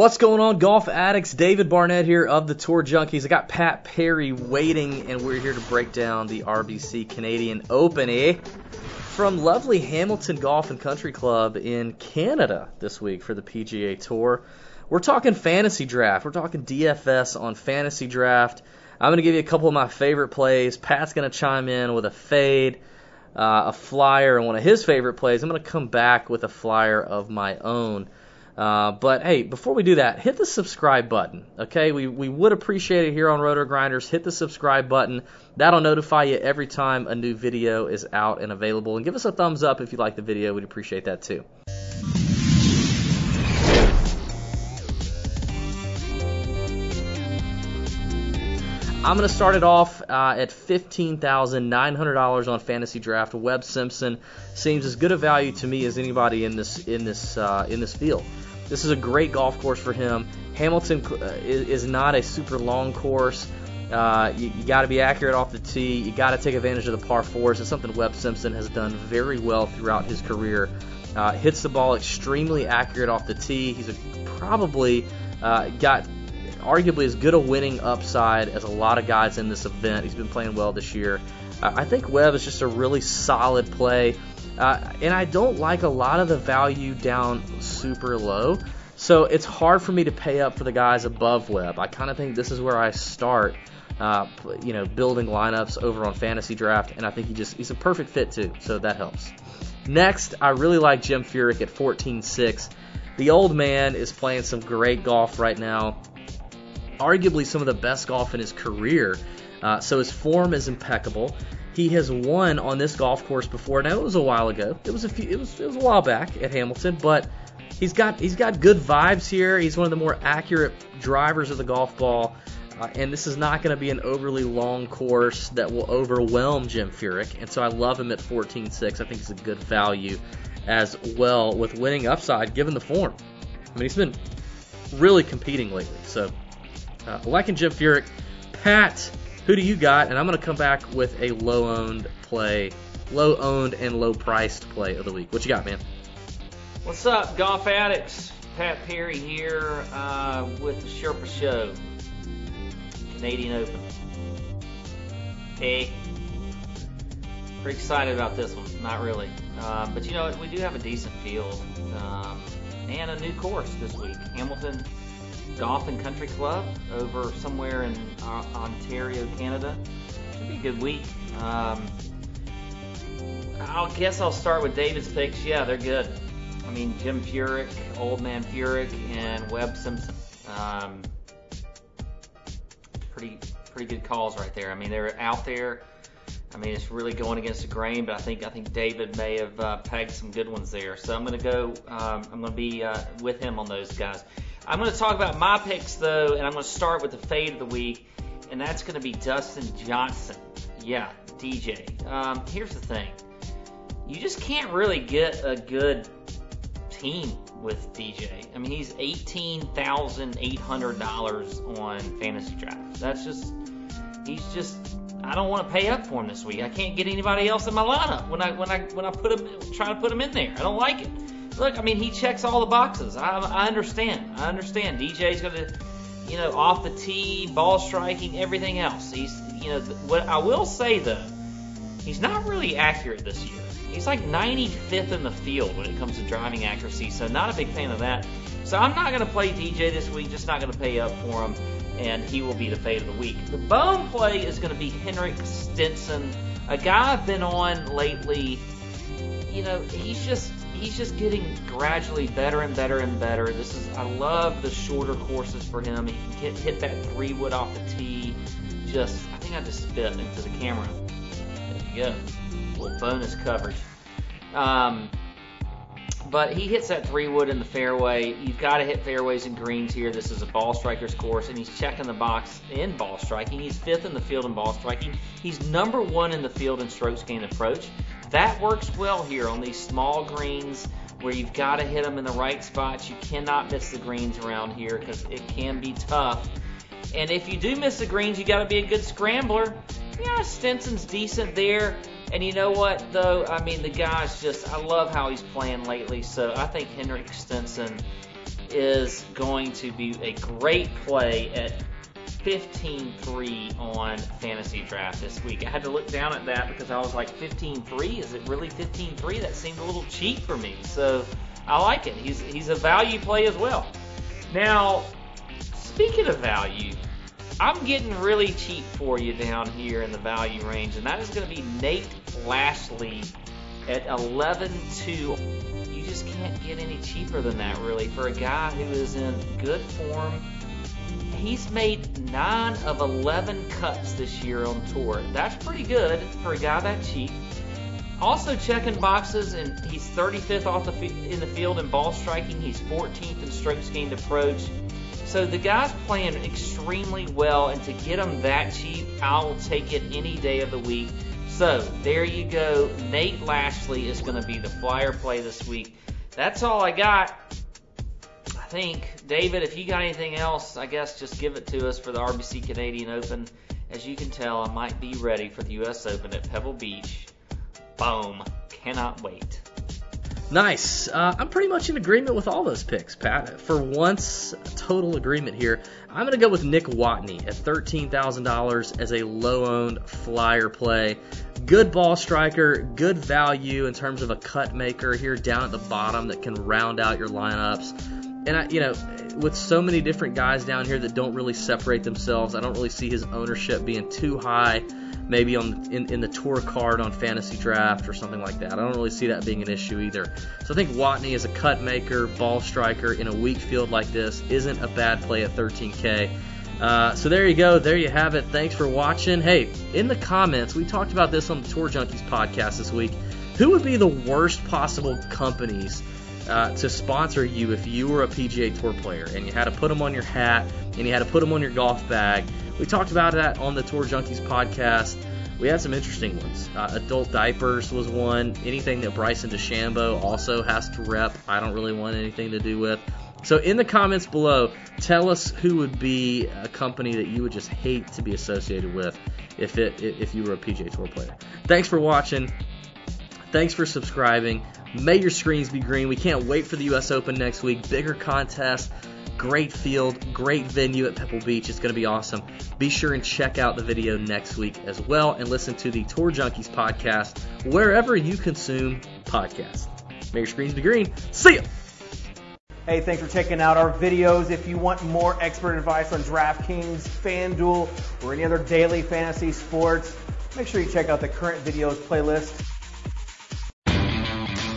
What's going on, golf addicts? David Barnett here of the Tour Junkies. I got Pat Perry waiting, and we're here to break down the RBC Canadian Open, eh? From lovely Hamilton Golf and Country Club in Canada this week for the PGA Tour. We're talking fantasy draft. We're talking DFS on fantasy draft. I'm going to give you a couple of my favorite plays. Pat's going to chime in with a fade, uh, a flyer, and one of his favorite plays. I'm going to come back with a flyer of my own. Uh, but hey, before we do that, hit the subscribe button. Okay, we, we would appreciate it here on Roto Grinders. Hit the subscribe button. That'll notify you every time a new video is out and available. And give us a thumbs up if you like the video. We'd appreciate that too. I'm going to start it off uh, at $15,900 on fantasy draft. Webb Simpson seems as good a value to me as anybody in this in this uh, in this field. This is a great golf course for him. Hamilton uh, is, not a super long course. Uh, you, you got to be accurate off the tee. You got to take advantage of the par fours. It's something Webb Simpson has done very well throughout his career. Uh, hits the ball extremely accurate off the tee. He's a, probably uh, got arguably as good a winning upside as a lot of guys in this event. He's been playing well this year. I think Webb is just a really solid play. Uh, and I don't like a lot of the value down super low. So it's hard for me to pay up for the guys above Webb. I kind of think this is where I start, uh, you know, building lineups over on Fantasy Draft, and I think he just he's a perfect fit too. So that helps. Next, I really like Jim Furyk at 14-6. The old man is playing some great golf right now arguably some of the best golf in his career. Uh, so his form is impeccable. He has won on this golf course before. Now it was a while ago. It was a few. It was it was a while back at Hamilton, but he's got he's got good vibes here. He's one of the more accurate drivers of the golf ball. Uh, and this is not going to be an overly long course that will overwhelm Jim Furyk. And so I love him at 14-6. I think he's a good value as well with winning upside given the form. I mean, he's been really competing lately. So uh, liking Jim Furyk. Pat, who do you got? And I'm going to come back with a low owned play, low owned and low priced play of the week. What you got, man? What's up, golf addicts? Pat Perry here uh, with the Sherpa Show, Canadian Open. Hey, pretty excited about this one. Not really, um, but you know we do have a decent field um, and a new course this week. Hamilton Golf and Country Club over somewhere in uh, Ontario, Canada. Should be a good week. Um, I guess I'll start with David's picks. Yeah, they're good. I mean, Jim Furyk, Old Man Furyk, and Webb Simpson. Um, pretty pretty good calls right there. I mean, they're out there. I mean, it's really going against the grain, but I think I think David may have uh, pegged some good ones there. So I'm going to go. Um, I'm going to be uh, with him on those guys. I'm going to talk about my picks though, and I'm going to start with the fade of the week, and that's going to be Dustin Johnson. Yeah, DJ. Um, here's the thing: you just can't really get a good team with DJ. I mean, he's eighteen thousand eight hundred dollars on fantasy draft. That's just he's just I don't want to pay up for him this week. I can't get anybody else in my lineup when I when I when I put him try to put him in there. I don't like it. Look, I mean, he checks all the boxes. I, I understand. I understand. DJ's going to, you know, off the tee, ball striking, everything else. He's, you know, what I will say though, he's not really accurate this year. He's like 95th in the field when it comes to driving accuracy, so not a big fan of that. So I'm not going to play DJ this week, just not going to pay up for him, and he will be the fade of the week. The bone play is going to be Henrik Stenson, a guy I've been on lately. You know, he's just he's just getting gradually better and better and better. This is I love the shorter courses for him. He can hit, hit that three wood off the tee. Just I think I just spit into the camera. There you go. Little bonus coverage. Um, but he hits that three wood in the fairway. You've got to hit fairways and greens here. This is a ball striker's course, and he's checking the box in ball striking. He's fifth in the field in ball striking. He's number one in the field in strokes gained approach. That works well here on these small greens where you've got to hit them in the right spots. You cannot miss the greens around here because it can be tough. And if you do miss the greens, you got to be a good scrambler. Yeah, Stenson's decent there. And you know what, though? I mean, the guy's just, I love how he's playing lately. So I think Henrik Stenson is going to be a great play at 15-3 on fantasy draft this week. I had to look down at that because I was like 15-3. Is it really 15-3? That seemed a little cheap for me. So I like it. He's he's a value play as well. Now, speaking of value, I'm getting really cheap for you down here in the value range, and that is going to be Nate Lashley at 11-2. You just can't get any cheaper than that, really, for a guy who is in good form he's made 9 of 11 cuts this year on tour. That's pretty good for a guy that cheap. Also checking boxes, and he's 35th off the in the field in ball striking. He's 14th in strokes gained approach. So the guy's playing extremely well, and to get him that cheap, I will take it any day of the week. So there you go. Nate Lashley is going to be the flyer play this week. That's all I got think, David, if you got anything else, I guess just give it to us for the RBC Canadian Open. As you can tell, I might be ready for the U.S. Open at Pebble Beach. Boom. Cannot wait. Nice. Uh, I'm pretty much in agreement with all those picks, Pat. For once, total agreement here. I'm going to go with Nick Watney at $13,000 as a low owned flyer play. Good ball striker, good value in terms of a cut maker here down at the bottom that can round out your lineups and I, you know, with so many different guys down here that don't really separate themselves, I don't really see his ownership being too high. Maybe on in, in the tour card on fantasy draft or something like that. I don't really see that being an issue either. So I think Watney as a cut maker, ball striker in a weak field like this isn't a bad play at 13K. Uh, so there you go. There you have it. Thanks for watching. Hey, in the comments, we talked about this on the Tour Junkies podcast this week. Who would be the worst possible companies uh, to sponsor you if you were a PGA Tour player and you had to put them on your hat and you had to put them on your golf bag. We talked about that on the Tour Junkies podcast. We had some interesting ones. Uh, adult diapers was one. Anything that Bryson DeChambeau also has to rep, I don't really want anything to do with. So in the comments below, tell us who would be a company that you would just hate to be associated with if it if you were a PGA Tour player. Thanks for watching. Thanks for subscribing. May your screens be green. We can't wait for the U.S. Open next week. Bigger contest, great field, great venue at Pebble Beach. It's going to be awesome. Be sure and check out the video next week as well and listen to the Tour Junkies podcast wherever you consume podcasts. May your screens be green. See ya! Hey, thanks for checking out our videos. If you want more expert advice on DraftKings, FanDuel, or any other daily fantasy sports, make sure you check out the current videos playlist.